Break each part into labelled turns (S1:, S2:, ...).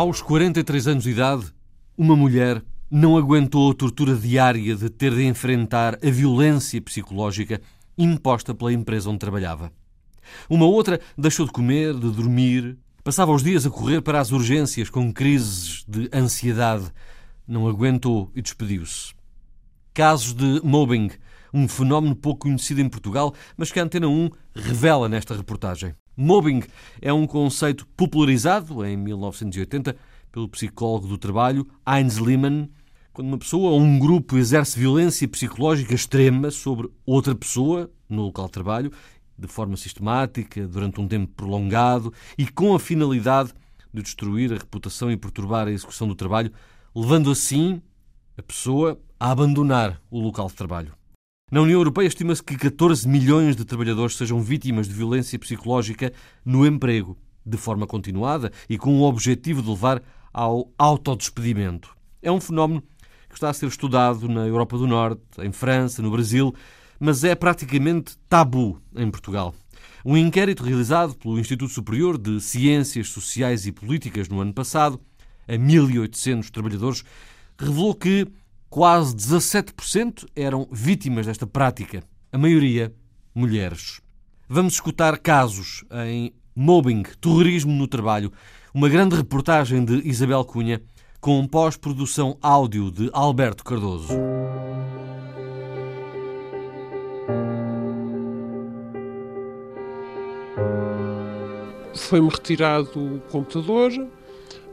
S1: Aos 43 anos de idade, uma mulher não aguentou a tortura diária de ter de enfrentar a violência psicológica imposta pela empresa onde trabalhava. Uma outra deixou de comer, de dormir, passava os dias a correr para as urgências com crises de ansiedade. Não aguentou e despediu-se. Casos de mobbing, um fenómeno pouco conhecido em Portugal, mas que a Antena 1 revela nesta reportagem. Mobbing é um conceito popularizado em 1980 pelo psicólogo do trabalho Heinz Lehmann, quando uma pessoa ou um grupo exerce violência psicológica extrema sobre outra pessoa no local de trabalho, de forma sistemática, durante um tempo prolongado e com a finalidade de destruir a reputação e perturbar a execução do trabalho, levando assim a pessoa a abandonar o local de trabalho. Na União Europeia estima-se que 14 milhões de trabalhadores sejam vítimas de violência psicológica no emprego, de forma continuada e com o objetivo de levar ao autodespedimento. É um fenómeno que está a ser estudado na Europa do Norte, em França, no Brasil, mas é praticamente tabu em Portugal. Um inquérito realizado pelo Instituto Superior de Ciências Sociais e Políticas no ano passado, a 1.800 trabalhadores, revelou que quase 17% eram vítimas desta prática, a maioria mulheres. Vamos escutar casos em mobbing, terrorismo no trabalho, uma grande reportagem de Isabel Cunha com pós-produção áudio de Alberto Cardoso.
S2: Foi-me retirado o computador,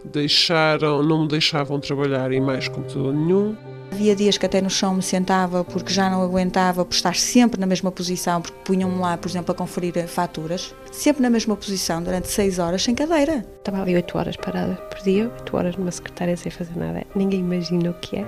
S2: deixaram, não me deixavam trabalhar em mais computador nenhum.
S3: Havia dias que até no chão me sentava porque já não aguentava por estar sempre na mesma posição, porque punham-me lá, por exemplo, a conferir faturas, sempre na mesma posição durante seis horas sem cadeira.
S4: Estava ali oito horas parada por dia, oito horas numa secretária sem fazer nada. Ninguém imagina o que é.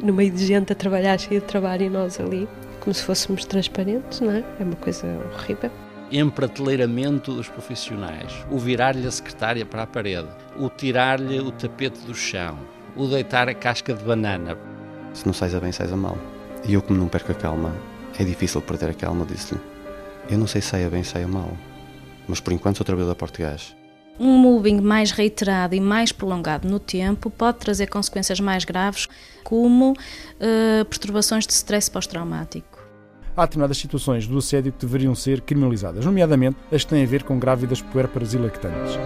S4: No meio de gente a trabalhar, cheio de trabalho e nós ali, como se fôssemos transparentes, não é? É uma coisa horrível
S5: emprateleiramento dos profissionais, o virar-lhe a secretária para a parede, o tirar-lhe o tapete do chão, o deitar a casca de banana.
S6: Se não sais a bem, sais a mal. E eu, como não perco a calma, é difícil perder a calma, disse-lhe. Eu não sei se saia bem, saia mal, mas por enquanto sou trabalhador português.
S7: Um mobbing mais reiterado e mais prolongado no tempo pode trazer consequências mais graves, como uh, perturbações de stress pós-traumático.
S8: Há determinadas situações do assédio que deveriam ser criminalizadas, nomeadamente as que têm a ver com grávidas puérperas e lactantes.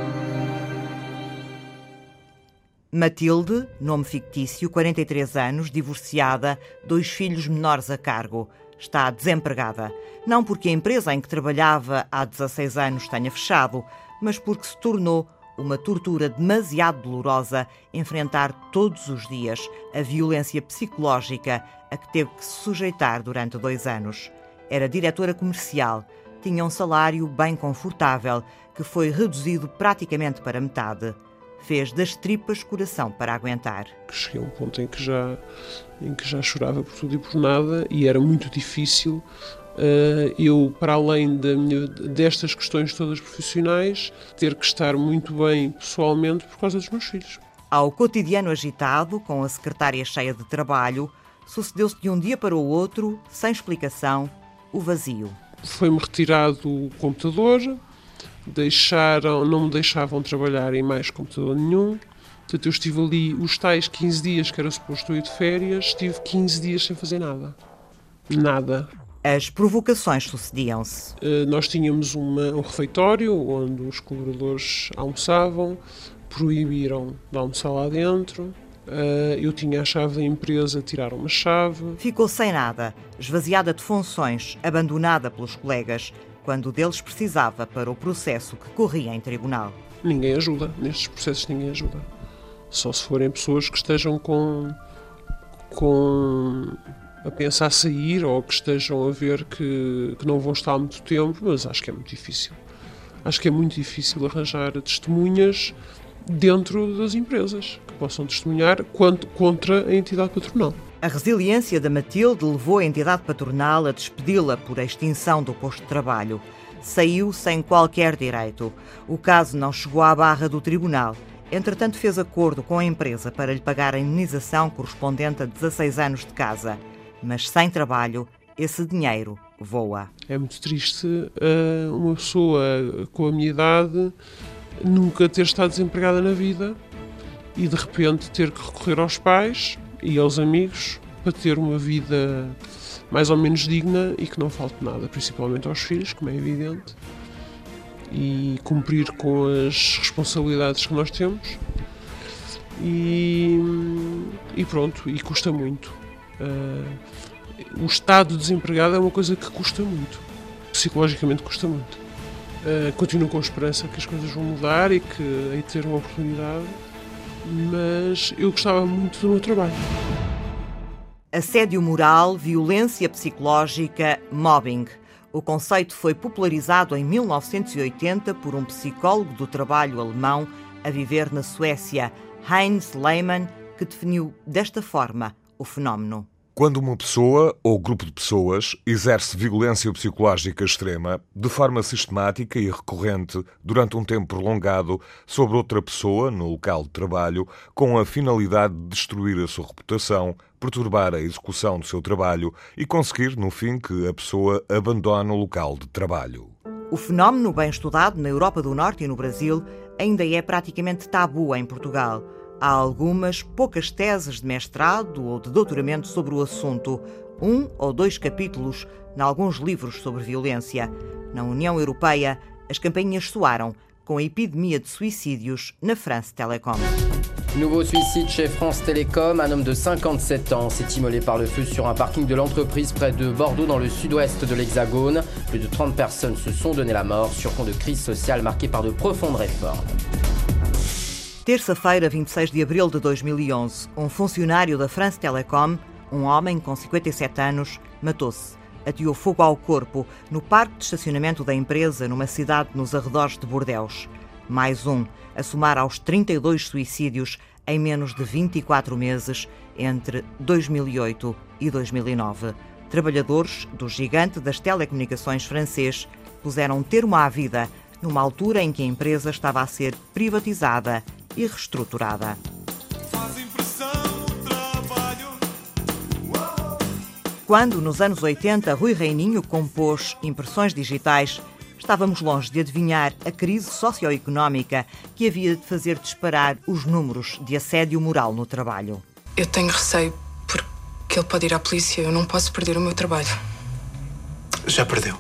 S9: Matilde, nome fictício, 43 anos, divorciada, dois filhos menores a cargo. Está desempregada. Não porque a empresa em que trabalhava há 16 anos tenha fechado, mas porque se tornou uma tortura demasiado dolorosa enfrentar todos os dias a violência psicológica a que teve que se sujeitar durante dois anos. Era diretora comercial, tinha um salário bem confortável, que foi reduzido praticamente para metade fez das tripas coração para aguentar.
S2: Cheguei a um ponto em que já, em que já chorava por tudo e por nada e era muito difícil uh, eu, para além destas questões todas profissionais, ter que estar muito bem pessoalmente por causa dos meus filhos.
S9: Ao cotidiano agitado, com a secretária cheia de trabalho, sucedeu-se de um dia para o outro, sem explicação, o vazio.
S2: Foi-me retirado o computador, deixaram, não me deixavam trabalhar em mais computador nenhum. Portanto, eu estive ali os tais 15 dias que era suposto ir de férias, estive 15 dias sem fazer nada. Nada.
S9: As provocações sucediam-se.
S2: Uh, nós tínhamos uma, um refeitório onde os colaboradores almoçavam, proibiram de almoçar lá dentro. Uh, eu tinha a chave da empresa, tiraram a chave.
S9: Ficou sem nada, esvaziada de funções, abandonada pelos colegas quando deles precisava para o processo que corria em tribunal.
S2: Ninguém ajuda, nestes processos ninguém ajuda. Só se forem pessoas que estejam com, com a pensar sair ou que estejam a ver que, que não vão estar há muito tempo, mas acho que é muito difícil. Acho que é muito difícil arranjar testemunhas dentro das empresas que possam testemunhar quanto, contra a entidade patronal.
S9: A resiliência da Matilde levou a entidade patronal a despedi-la por extinção do posto de trabalho. Saiu sem qualquer direito. O caso não chegou à barra do tribunal. Entretanto, fez acordo com a empresa para lhe pagar a indenização correspondente a 16 anos de casa. Mas sem trabalho, esse dinheiro voa.
S2: É muito triste uh, uma pessoa com a minha idade nunca ter estado desempregada na vida e de repente ter que recorrer aos pais e aos amigos para ter uma vida mais ou menos digna e que não falte nada, principalmente aos filhos, como é evidente, e cumprir com as responsabilidades que nós temos. E, e pronto, e custa muito. Uh, o estado desempregado é uma coisa que custa muito, psicologicamente custa muito. Uh, continuo com a esperança que as coisas vão mudar e que de ter uma oportunidade, mas eu gostava muito do meu trabalho.
S9: Assédio moral, violência psicológica, mobbing. O conceito foi popularizado em 1980 por um psicólogo do trabalho alemão a viver na Suécia, Heinz Lehmann, que definiu desta forma o fenómeno.
S10: Quando uma pessoa ou grupo de pessoas exerce violência psicológica extrema de forma sistemática e recorrente durante um tempo prolongado sobre outra pessoa no local de trabalho, com a finalidade de destruir a sua reputação, perturbar a execução do seu trabalho e conseguir, no fim, que a pessoa abandone o local de trabalho.
S9: O fenómeno, bem estudado na Europa do Norte e no Brasil, ainda é praticamente tabu em Portugal. Há algumas poucas teses de mestrado ou de doutoramento sobre o assunto, um ou dois capítulos em alguns livros sobre violência. Na União Europeia, as campainhas soaram com a epidemia de suicídios na France Telecom.
S11: Nouveau suicide chez France Télécom. Un homme de 57 ans s'est immolé par le feu sur un parking de l'entreprise près de Bordeaux, dans le sud-ouest de l'Hexagone. Plus de 30 personnes se sont donné la mort sur fond de crise sociale marquée par de profondes réformes.
S9: Terça-feira, 26 de abril de 2011, um funcionário da France Telecom, um homem com 57 anos, matou-se. Ateou fogo ao corpo no parque de estacionamento da empresa, numa cidade nos arredores de Bordeus. Mais um, a somar aos 32 suicídios em menos de 24 meses entre 2008 e 2009. Trabalhadores do gigante das telecomunicações francês puseram termo à vida numa altura em que a empresa estava a ser privatizada e reestruturada. Quando, nos anos 80, Rui Reininho compôs Impressões Digitais, estávamos longe de adivinhar a crise socioeconómica que havia de fazer disparar os números de assédio moral no trabalho.
S12: Eu tenho receio porque ele pode ir à polícia. Eu não posso perder o meu trabalho.
S13: Já perdeu.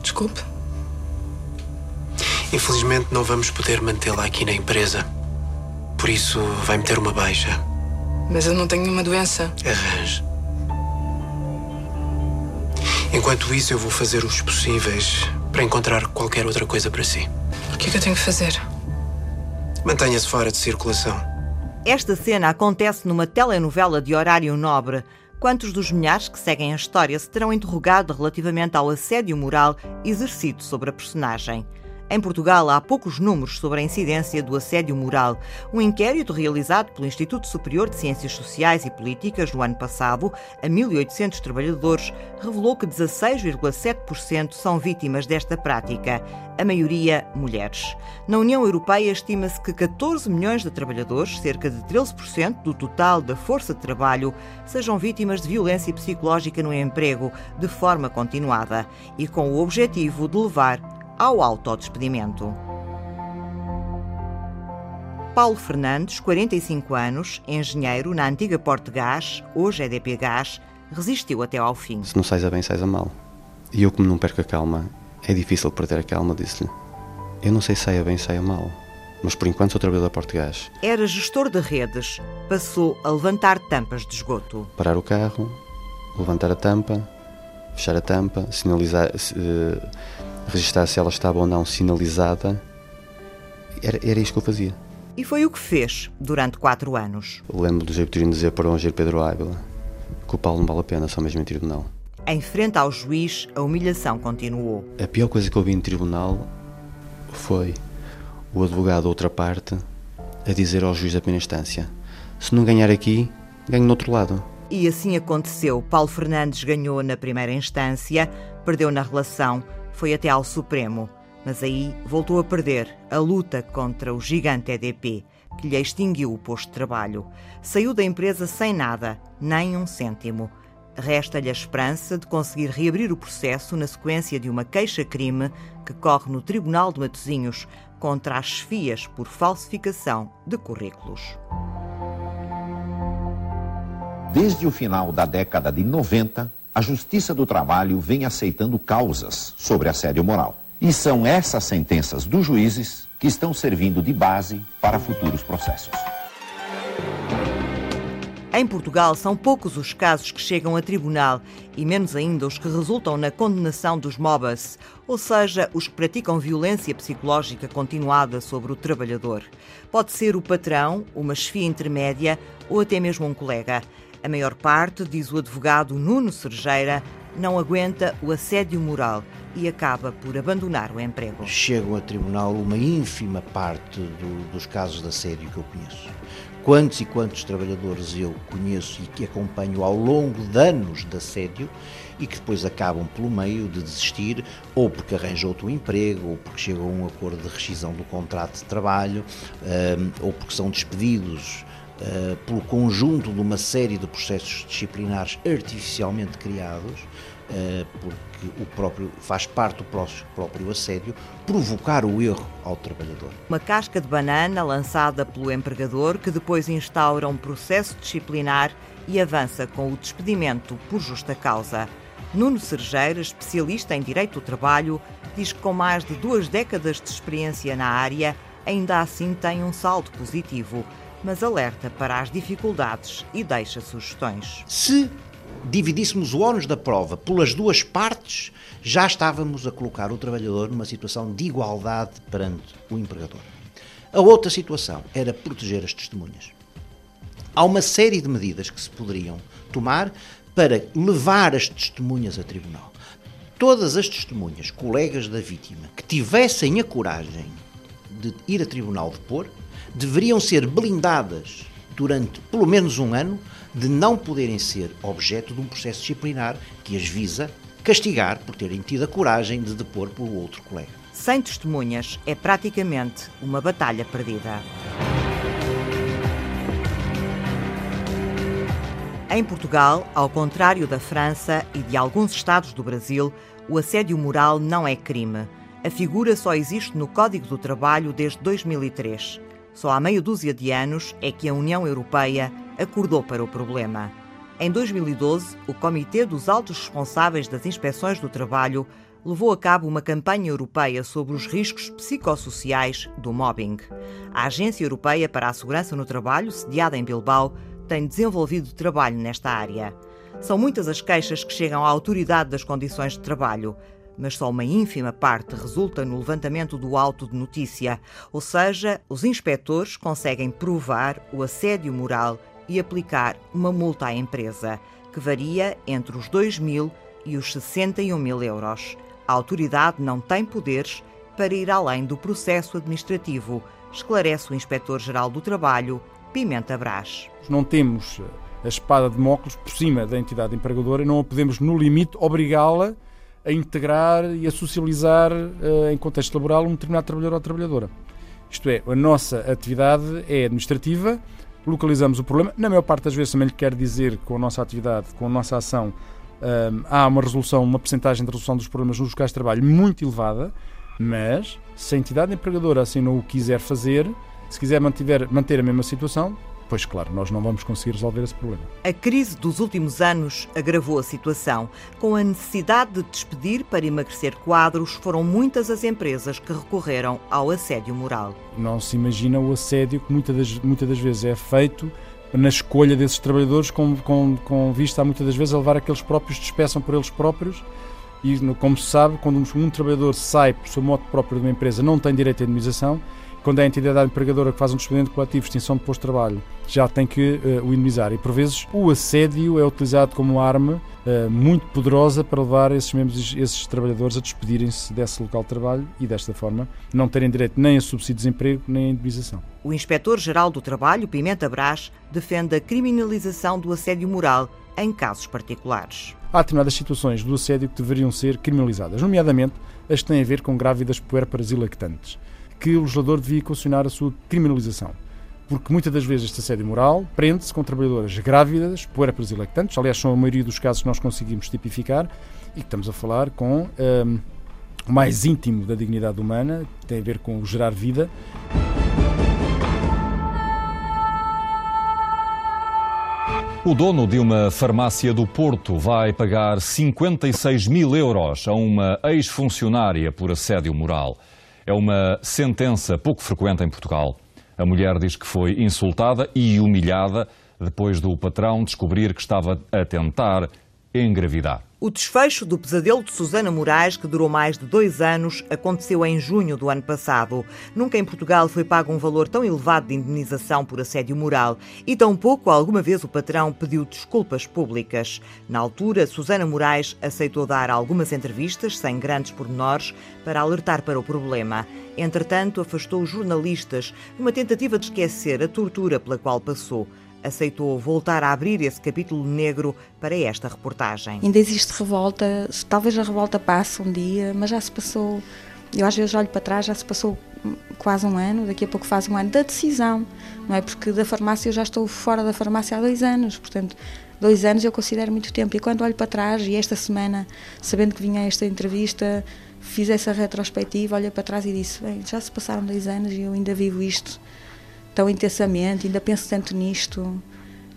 S12: Desculpe.
S13: Infelizmente não vamos poder mantê-la aqui na empresa. Por isso vai meter uma baixa.
S12: Mas eu não tenho nenhuma doença.
S13: Arranje. Enquanto isso, eu vou fazer os possíveis para encontrar qualquer outra coisa para si.
S12: O que é que eu tenho que fazer?
S13: Mantenha-se fora de circulação.
S9: Esta cena acontece numa telenovela de horário nobre. Quantos dos milhares que seguem a história se terão interrogado relativamente ao assédio moral exercido sobre a personagem? Em Portugal, há poucos números sobre a incidência do assédio moral. Um inquérito realizado pelo Instituto Superior de Ciências Sociais e Políticas no ano passado, a 1.800 trabalhadores, revelou que 16,7% são vítimas desta prática, a maioria mulheres. Na União Europeia, estima-se que 14 milhões de trabalhadores, cerca de 13% do total da força de trabalho, sejam vítimas de violência psicológica no emprego, de forma continuada, e com o objetivo de levar ao autodespedimento. Paulo Fernandes, 45 anos, engenheiro na antiga Portgás, hoje EDP é Gás, resistiu até ao fim.
S6: Se não sais a bem, sais a mal. E eu, como não perco a calma, é difícil perder a calma, disse-lhe. Eu não sei se saia bem, saia mal. Mas por enquanto sou trabalhador da Portgás.
S9: Era gestor de redes. Passou a levantar tampas de esgoto.
S6: Parar o carro, levantar a tampa, fechar a tampa, sinalizar, uh, registar se ela estava ou não sinalizada. Era, era isto que eu fazia.
S9: E foi o que fez durante quatro anos.
S6: Lembro do Jeitorino dizer para o Angelo Pedro Ávila que o Paulo não vale a pena, só mesmo em tribunal.
S9: Em frente ao juiz, a humilhação continuou.
S6: A pior coisa que eu vi em tribunal foi o advogado da outra parte a dizer ao juiz da primeira instância: se não ganhar aqui, ganho no outro lado.
S9: E assim aconteceu. Paulo Fernandes ganhou na primeira instância, perdeu na relação foi até ao Supremo, mas aí voltou a perder a luta contra o gigante EDP, que lhe extinguiu o posto de trabalho. Saiu da empresa sem nada, nem um cêntimo. Resta-lhe a esperança de conseguir reabrir o processo na sequência de uma queixa-crime que corre no Tribunal de Matosinhos contra as chefias por falsificação de currículos.
S14: Desde o final da década de 90, a Justiça do Trabalho vem aceitando causas sobre assédio moral. E são essas sentenças dos juízes que estão servindo de base para futuros processos.
S9: Em Portugal, são poucos os casos que chegam a tribunal e menos ainda os que resultam na condenação dos MOBAs, ou seja, os que praticam violência psicológica continuada sobre o trabalhador. Pode ser o patrão, uma chefia intermédia ou até mesmo um colega. A maior parte, diz o advogado Nuno Sergeira, não aguenta o assédio moral e acaba por abandonar o emprego.
S15: Chegam a tribunal uma ínfima parte do, dos casos de assédio que eu conheço. Quantos e quantos trabalhadores eu conheço e que acompanho ao longo de anos de assédio e que depois acabam pelo meio de desistir, ou porque arranjam outro emprego, ou porque chegam a um acordo de rescisão do contrato de trabalho, ou porque são despedidos Uh, pelo conjunto de uma série de processos disciplinares artificialmente criados, uh, porque o próprio faz parte do próprio assédio, provocar o erro ao trabalhador.
S9: Uma casca de banana lançada pelo empregador que depois instaura um processo disciplinar e avança com o despedimento por justa causa. Nuno Sergeira, especialista em direito do trabalho, diz que com mais de duas décadas de experiência na área, ainda assim tem um saldo positivo mas alerta para as dificuldades e deixa sugestões.
S15: Se dividíssemos o ónus da prova pelas duas partes, já estávamos a colocar o trabalhador numa situação de igualdade perante o empregador. A outra situação era proteger as testemunhas. Há uma série de medidas que se poderiam tomar para levar as testemunhas a tribunal. Todas as testemunhas, colegas da vítima, que tivessem a coragem de ir a tribunal depor, deveriam ser blindadas durante pelo menos um ano de não poderem ser objeto de um processo disciplinar que as visa castigar por terem tido a coragem de depor pelo outro colega.
S9: Sem testemunhas é praticamente uma batalha perdida. Em Portugal, ao contrário da França e de alguns estados do Brasil, o assédio moral não é crime. A figura só existe no Código do Trabalho desde 2003. Só há meia dúzia de anos é que a União Europeia acordou para o problema. Em 2012, o Comitê dos Altos Responsáveis das Inspeções do Trabalho levou a cabo uma campanha europeia sobre os riscos psicossociais do mobbing. A Agência Europeia para a Segurança no Trabalho, sediada em Bilbao, tem desenvolvido trabalho nesta área. São muitas as queixas que chegam à autoridade das condições de trabalho, mas só uma ínfima parte resulta no levantamento do auto de notícia, ou seja, os inspectores conseguem provar o assédio moral e aplicar uma multa à empresa, que varia entre os 2 mil e os 61 mil euros. A autoridade não tem poderes para ir além do processo administrativo, esclarece o Inspetor-Geral do Trabalho, Pimenta Brás.
S8: Não temos a espada de Móculos por cima da entidade empregadora e não a podemos, no limite, obrigá-la a integrar e a socializar uh, em contexto laboral um determinado trabalhador ou trabalhadora. Isto é, a nossa atividade é administrativa, localizamos o problema. Na maior parte das vezes também lhe quero dizer que com a nossa atividade, com a nossa ação, um, eh, há uma resolução, uma percentagem de resolução dos problemas nos locais de trabalho muito elevada, mas se a entidade empregadora assim não o quiser fazer, se quiser mantiver, manter a mesma situação, Pois claro, nós não vamos conseguir resolver esse problema.
S9: A crise dos últimos anos agravou a situação. Com a necessidade de despedir para emagrecer quadros, foram muitas as empresas que recorreram ao assédio moral.
S8: Não se imagina o assédio que muitas das, muitas das vezes é feito na escolha desses trabalhadores com, com, com vista a muitas das vezes a levar aqueles próprios despeçam por eles próprios e como se sabe, quando um, um trabalhador sai por seu modo próprio de uma empresa não tem direito à indemnização quando é a entidade empregadora que faz um despedimento coletivo, extinção de posto de trabalho, já tem que uh, o indemnizar. E por vezes o assédio é utilizado como arma uh, muito poderosa para levar esses mesmos esses trabalhadores a despedirem-se desse local de trabalho e desta forma não terem direito nem a subsídio de desemprego nem a indemnização.
S9: O Inspetor-Geral do Trabalho, Pimenta Brás, defende a criminalização do assédio moral em casos particulares.
S8: Há determinadas situações do assédio que deveriam ser criminalizadas, nomeadamente as que têm a ver com grávidas puérperas e lactantes que o legislador devia condicionar a sua criminalização. porque muitas das vezes este assédio moral prende-se com trabalhadoras grávidas, puérperas e lactantes, aliás, são a maioria dos casos que nós conseguimos tipificar, e que estamos a falar com um, o mais íntimo da dignidade humana, que tem a ver com o gerar vida.
S16: O dono de uma farmácia do Porto vai pagar 56 mil euros a uma ex-funcionária por assédio moral. É uma sentença pouco frequente em Portugal. A mulher diz que foi insultada e humilhada depois do patrão descobrir que estava a tentar engravidar.
S9: O desfecho do pesadelo de Susana Moraes, que durou mais de dois anos, aconteceu em junho do ano passado. Nunca em Portugal foi pago um valor tão elevado de indenização por assédio moral e tampouco alguma vez o patrão pediu desculpas públicas. Na altura, Susana Moraes aceitou dar algumas entrevistas, sem grandes pormenores, para alertar para o problema. Entretanto, afastou os jornalistas numa tentativa de esquecer a tortura pela qual passou aceitou voltar a abrir esse capítulo negro para esta reportagem.
S3: Ainda existe revolta, talvez a revolta passe um dia, mas já se passou. Eu às vezes olho para trás, já se passou quase um ano, daqui a pouco faz um ano da decisão, não é? Porque da farmácia eu já estou fora da farmácia há dois anos, portanto, dois anos eu considero muito tempo. E quando olho para trás, e esta semana, sabendo que vinha esta entrevista, fiz essa retrospectiva, olhei para trás e disse: bem, já se passaram dois anos e eu ainda vivo isto tão intensamente, ainda penso tanto nisto.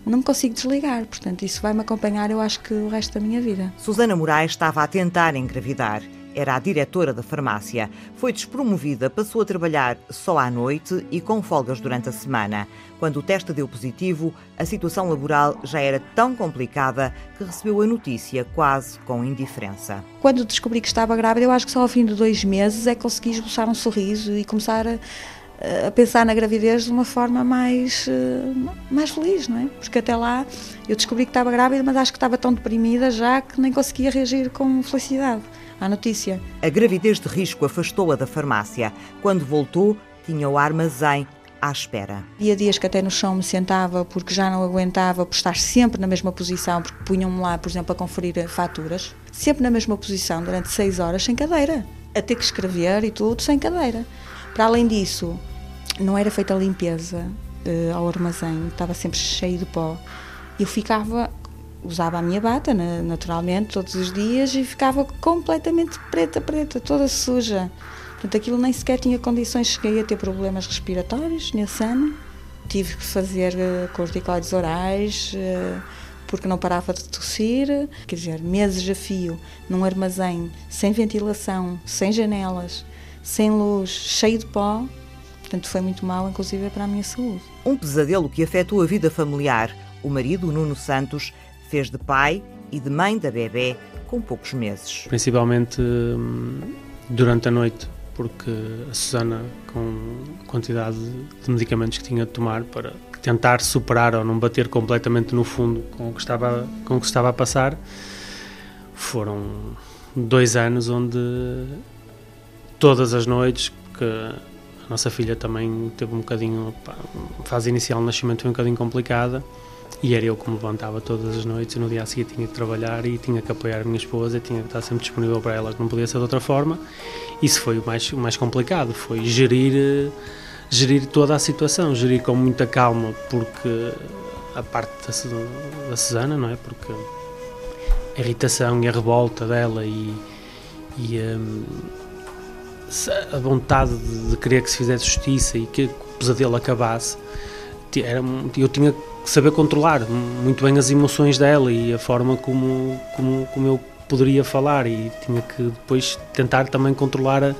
S3: Não me consigo desligar, portanto, isso vai me acompanhar, eu acho que o resto da minha vida.
S9: Susana Moraes estava a tentar engravidar. Era a diretora da farmácia. Foi despromovida, passou a trabalhar só à noite e com folgas durante a semana. Quando o teste deu positivo, a situação laboral já era tão complicada que recebeu a notícia quase com indiferença.
S3: Quando descobri que estava grávida, eu acho que só ao fim de dois meses é que consegui esboçar um sorriso e começar a a pensar na gravidez de uma forma mais, eh, mais feliz, não é? Porque até lá eu descobri que estava grávida, mas acho que estava tão deprimida já que nem conseguia reagir com felicidade à notícia.
S9: A gravidez de risco afastou-a da farmácia. Quando voltou, tinha o armazém à espera.
S3: Havia dias que até no chão me sentava porque já não aguentava por estar sempre na mesma posição, porque punham-me lá, por exemplo, a conferir faturas, sempre na mesma posição durante seis horas sem cadeira, a ter que escrever e tudo sem cadeira. Para além disso, não era feita a limpeza uh, ao armazém, estava sempre cheio de pó. Eu ficava, usava a minha bata, naturalmente, todos os dias e ficava completamente preta, preta, toda suja. Portanto, aquilo nem sequer tinha condições, cheguei a ter problemas respiratórios nesse ano. Tive que fazer uh, corticoides orais, uh, porque não parava de tossir. Quer dizer, meses a fio, num armazém, sem ventilação, sem janelas, sem luz, cheio de pó, Portanto, foi muito mal, inclusive, para a minha saúde.
S9: Um pesadelo que afetou a vida familiar. O marido, Nuno Santos, fez de pai e de mãe da bebê com poucos meses.
S17: Principalmente hum, durante a noite, porque a Susana, com a quantidade de medicamentos que tinha de tomar para tentar superar ou não bater completamente no fundo com o que estava, com o que estava a passar, foram dois anos onde todas as que nossa filha também teve um bocadinho. Pá, a fase inicial do nascimento foi um bocadinho complicada e era eu que me levantava todas as noites e no dia a seguir tinha que trabalhar e tinha que apoiar a minha esposa e tinha que estar sempre disponível para ela, que não podia ser de outra forma. Isso foi o mais, o mais complicado, foi gerir, gerir toda a situação, gerir com muita calma, porque a parte da, da Susana, não é? Porque a irritação e a revolta dela e, e um, a vontade de, querer que se fizesse justiça e que o pesadelo acabasse, era, eu tinha que saber controlar muito bem as emoções dela e a forma como, como, como eu poderia falar e tinha que depois tentar também controlar a,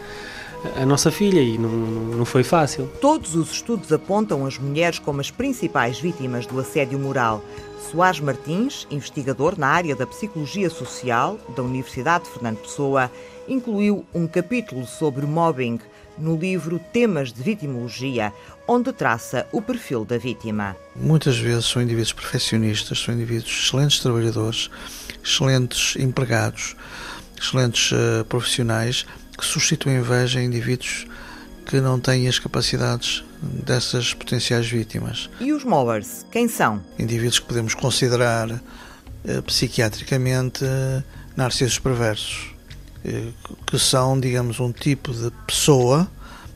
S17: a nossa filha e não, não foi fácil.
S9: Todos os estudos apontam as mulheres como as principais vítimas do assédio moral. Soares Martins, investigador na área da psicologia social da Universidade de Fernando Pessoa, incluiu um capítulo sobre mobbing no livro Temas de Vitimologia, onde traça o perfil da vítima.
S18: Muitas vezes são indivíduos perfeccionistas, são indivíduos excelentes trabalhadores, excelentes empregados, excelentes uh, profissionais que suscitam inveja em indivíduos que não têm as capacidades dessas potenciais vítimas.
S9: E os mobbers, quem são?
S18: Indivíduos que podemos considerar uh, psiquiatricamente uh, narcisos perversos que são, digamos, um tipo de pessoa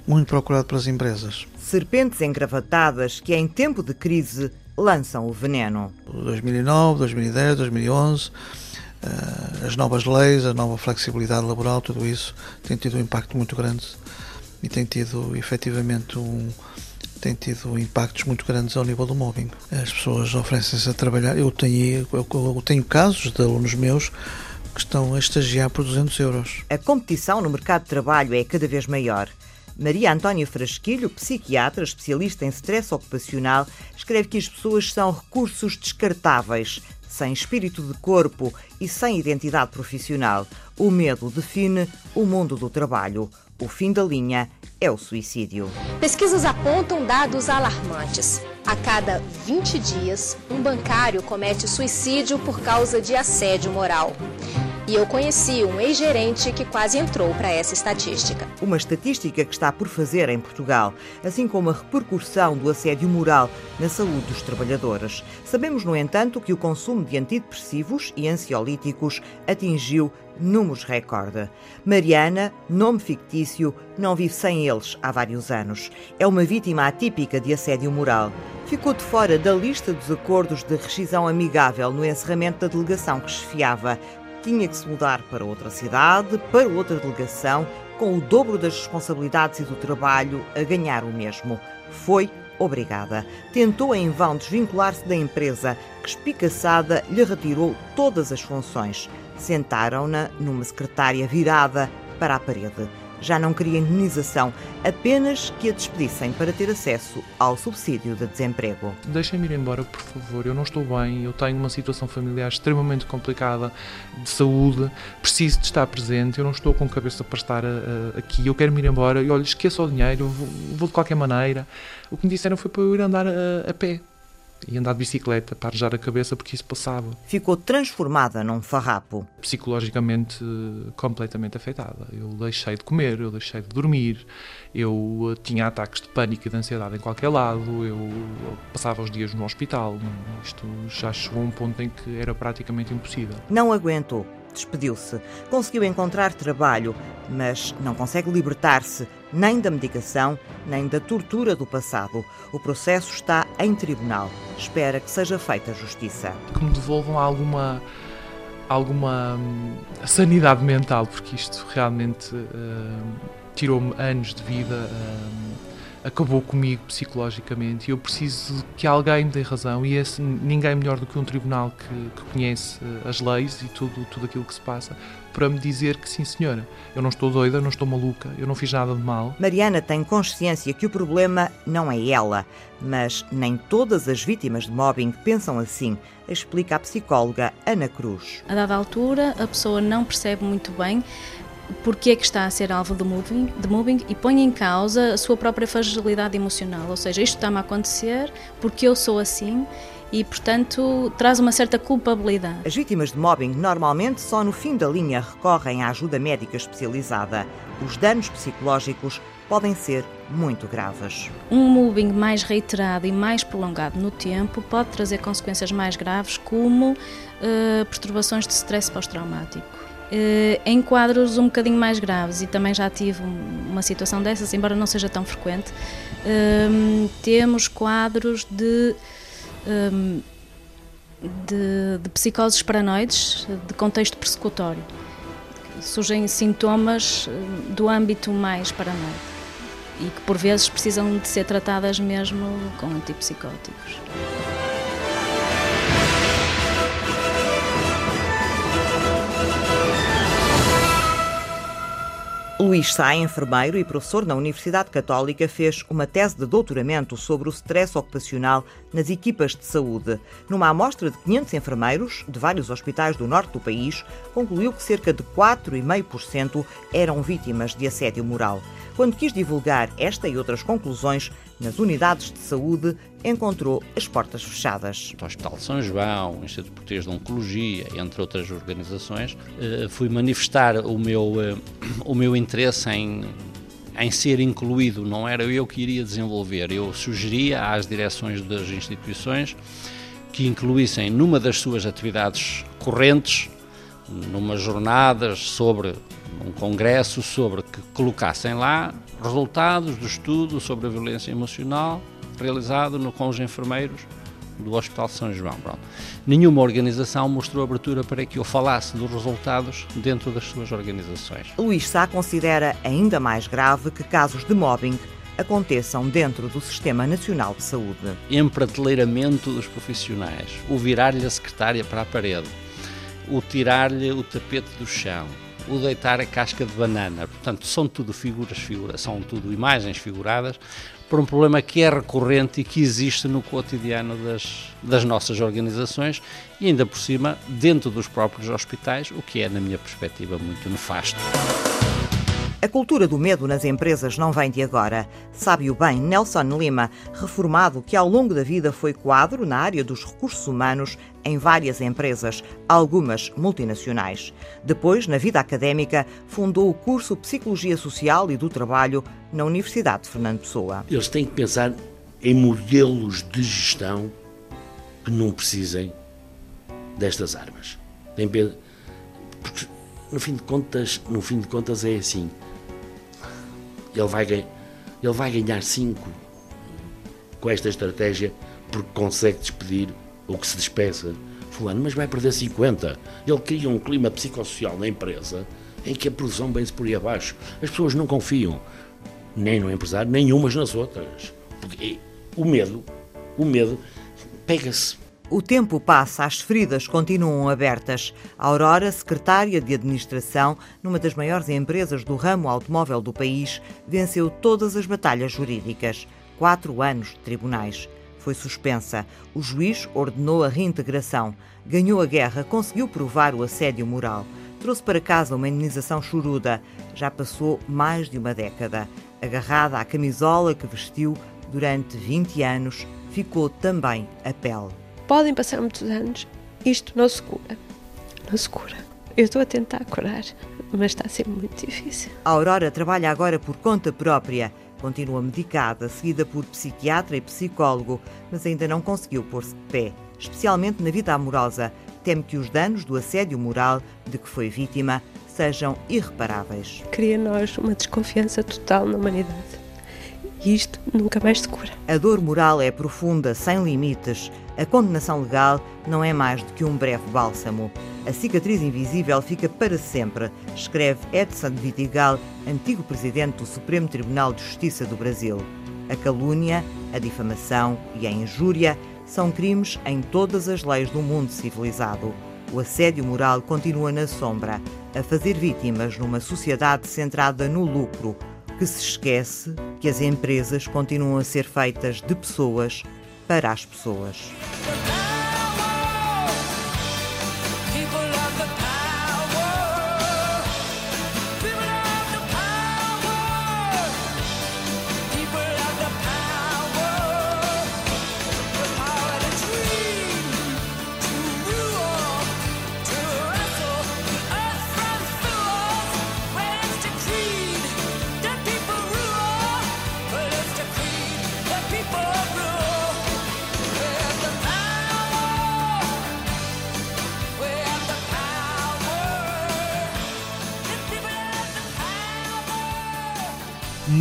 S18: muito procurado pelas empresas.
S9: serpentes engravatadas que, em tempo de crise, lançam o veneno.
S18: 2009, 2010, 2011, as novas leis, a nova flexibilidade laboral, tudo isso tem tido um impacto muito grande e tem tido efetivamente um, tem tido impactos muito grandes ao nível do mobbing. As pessoas oferecem-se a trabalhar. Eu tenho, eu, eu tenho casos de alunos meus que estão a estagiar por 200 euros.
S9: A competição no mercado de trabalho é cada vez maior. Maria Antónia Frasquilho, psiquiatra especialista em stress ocupacional, escreve que as pessoas são recursos descartáveis, sem espírito de corpo e sem identidade profissional. O medo define o mundo do trabalho. O fim da linha é o suicídio.
S19: Pesquisas apontam dados alarmantes. A cada 20 dias, um bancário comete suicídio por causa de assédio moral. E eu conheci um ex-gerente que quase entrou para essa estatística.
S9: Uma estatística que está por fazer em Portugal, assim como a repercussão do assédio moral na saúde dos trabalhadores. Sabemos, no entanto, que o consumo de antidepressivos e ansiolíticos atingiu números recorde. Mariana, nome fictício, não vive sem eles há vários anos. É uma vítima atípica de assédio moral. Ficou de fora da lista dos acordos de rescisão amigável no encerramento da delegação que chefiava tinha que se mudar para outra cidade, para outra delegação, com o dobro das responsabilidades e do trabalho a ganhar o mesmo. Foi obrigada. Tentou em vão desvincular-se da empresa, que espicaçada lhe retirou todas as funções. Sentaram-na numa secretária virada para a parede já não queria indenização, apenas que a despedissem para ter acesso ao subsídio de desemprego.
S20: Deixem-me ir embora, por favor. Eu não estou bem, eu tenho uma situação familiar extremamente complicada de saúde, preciso de estar presente, eu não estou com cabeça para estar uh, aqui, eu quero me ir embora. E olha, esqueça o dinheiro, vou, vou, de qualquer maneira. O que me disseram foi para eu ir andar a, a pé e andar de bicicleta para arejar a cabeça porque isso passava.
S9: Ficou transformada num farrapo.
S20: Psicologicamente completamente afetada. Eu deixei de comer, eu deixei de dormir, eu eh, tinha ataques de pânico e de ansiedade em qualquer lado, eu passava os dias no hospital. Isto já chegou a um ponto em que era praticamente impossível.
S9: Não aguentou despediu-se. Conseguiu encontrar trabalho, mas não consegue libertar-se nem da medicação, nem da tortura do passado. O processo está em tribunal. Espera que seja feita justiça.
S20: Que me devolvam alguma alguma hum, sanidade mental, porque isto realmente uh, tirou-me anos de vida. Uh, acabou comigo psicologicamente e eu preciso que alguém me dê razão e esse ninguém melhor do que um tribunal que, que conhece eh, as leis e tudo, tudo aquilo que se passa para me dizer que sim senhora, eu não estou doida, não estou maluca, eu não fiz nada de mal.
S9: Mariana tem consciência que o problema não é ela, mas nem todas as vítimas de mobbing pensam assim, explica a psicóloga Ana Cruz.
S7: A dada altura, a pessoa não percebe muito bem porque é que está a ser alvo de mobbing, de mobbing e põe em causa a sua própria fragilidade emocional, ou seja, isto está-me a acontecer porque eu sou assim e, portanto, traz uma certa culpabilidade.
S9: As vítimas de mobbing normalmente só no fim da linha recorrem à ajuda médica especializada. Os danos psicológicos podem ser muito graves.
S7: Um mobbing mais reiterado e mais prolongado no tempo pode trazer consequências mais graves, como uh, perturbações de stress pós-traumático em quadros um bocadinho mais graves, e também já tive uma situação dessas, embora não seja tão frequente, uh, temos quadros de, um, de, de psicoses paranoides, de contexto persecutório. Surgem sintomas eh, do âmbito mais paranoico e que por vezes precisam de ser tratadas mesmo com antipsicóticos.
S9: Luís Sá, enfermeiro e professor na Universidade Católica, fez uma tese de doutoramento sobre o stress ocupacional nas equipas de saúde. Numa amostra de 500 enfermeiros de vários hospitais do norte do país, concluiu que cerca de 4,5% eram vítimas de assédio moral. Quando quis divulgar esta e outras conclusões nas unidades de saúde, encontrou as portas fechadas.
S5: O Hospital de São João, o Instituto Português de Oncologia, entre outras organizações, eh, fui manifestar o meu, eh, o meu interesse em em ser incluído, não era eu que iria desenvolver, eu sugeria às direções das instituições que incluíssem numa das suas atividades correntes numa jornadas sobre um congresso sobre que colocassem lá resultados do estudo sobre a violência emocional realizado no, com os enfermeiros do Hospital São João. Pronto. Nenhuma organização mostrou abertura para que eu falasse dos resultados dentro das suas organizações.
S9: Luís Sá considera ainda mais grave que casos de mobbing aconteçam dentro do Sistema Nacional de Saúde.
S5: Emprateleiramento dos profissionais, o virar-lhe a secretária para a parede, o tirar-lhe o tapete do chão, o deitar a casca de banana. Portanto, são tudo figuras, figuras, são tudo imagens figuradas por um problema que é recorrente e que existe no cotidiano das, das nossas organizações e ainda por cima dentro dos próprios hospitais, o que é, na minha perspectiva, muito nefasto.
S9: A cultura do medo nas empresas não vem de agora. Sabe-o bem Nelson Lima, reformado que ao longo da vida foi quadro na área dos recursos humanos em várias empresas, algumas multinacionais. Depois, na vida académica, fundou o curso Psicologia Social e do Trabalho na Universidade de Fernando Pessoa.
S21: Eles têm que pensar em modelos de gestão que não precisem destas armas. Porque no fim de contas, no fim de contas é assim ele vai, ele vai ganhar 5 com esta estratégia porque consegue despedir ou que se despeça fulano, mas vai perder 50. Ele cria um clima psicossocial na empresa em que a produção vem-se por aí abaixo. As pessoas não confiam nem no empresário, nem umas nas outras. Porque o medo, o medo pega-se
S9: o tempo passa, as feridas continuam abertas. A Aurora, secretária de Administração numa das maiores empresas do ramo automóvel do país, venceu todas as batalhas jurídicas. Quatro anos de tribunais. Foi suspensa. O juiz ordenou a reintegração. Ganhou a guerra, conseguiu provar o assédio moral. Trouxe para casa uma indenização choruda. Já passou mais de uma década. Agarrada à camisola que vestiu durante 20 anos, ficou também a pele.
S4: Podem passar muitos anos, isto não se cura. Não se cura. Eu estou a tentar curar, mas está a ser muito difícil.
S9: A Aurora trabalha agora por conta própria. Continua medicada, seguida por psiquiatra e psicólogo, mas ainda não conseguiu pôr-se de pé, especialmente na vida amorosa. Teme que os danos do assédio moral de que foi vítima sejam irreparáveis.
S4: Cria nós uma desconfiança total na humanidade. E isto nunca mais se cura.
S9: A dor moral é profunda, sem limites. A condenação legal não é mais do que um breve bálsamo. A cicatriz invisível fica para sempre, escreve Edson Vitigal, antigo presidente do Supremo Tribunal de Justiça do Brasil. A calúnia, a difamação e a injúria são crimes em todas as leis do mundo civilizado. O assédio moral continua na sombra, a fazer vítimas numa sociedade centrada no lucro, que se esquece que as empresas continuam a ser feitas de pessoas para as pessoas.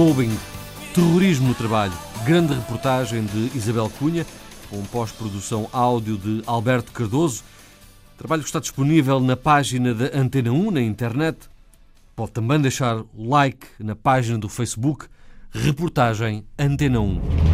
S1: Mobbing, terrorismo no trabalho. Grande reportagem de Isabel Cunha, com pós-produção áudio de Alberto Cardoso. Trabalho que está disponível na página da Antena 1 na internet. Pode também deixar o like na página do Facebook Reportagem Antena 1.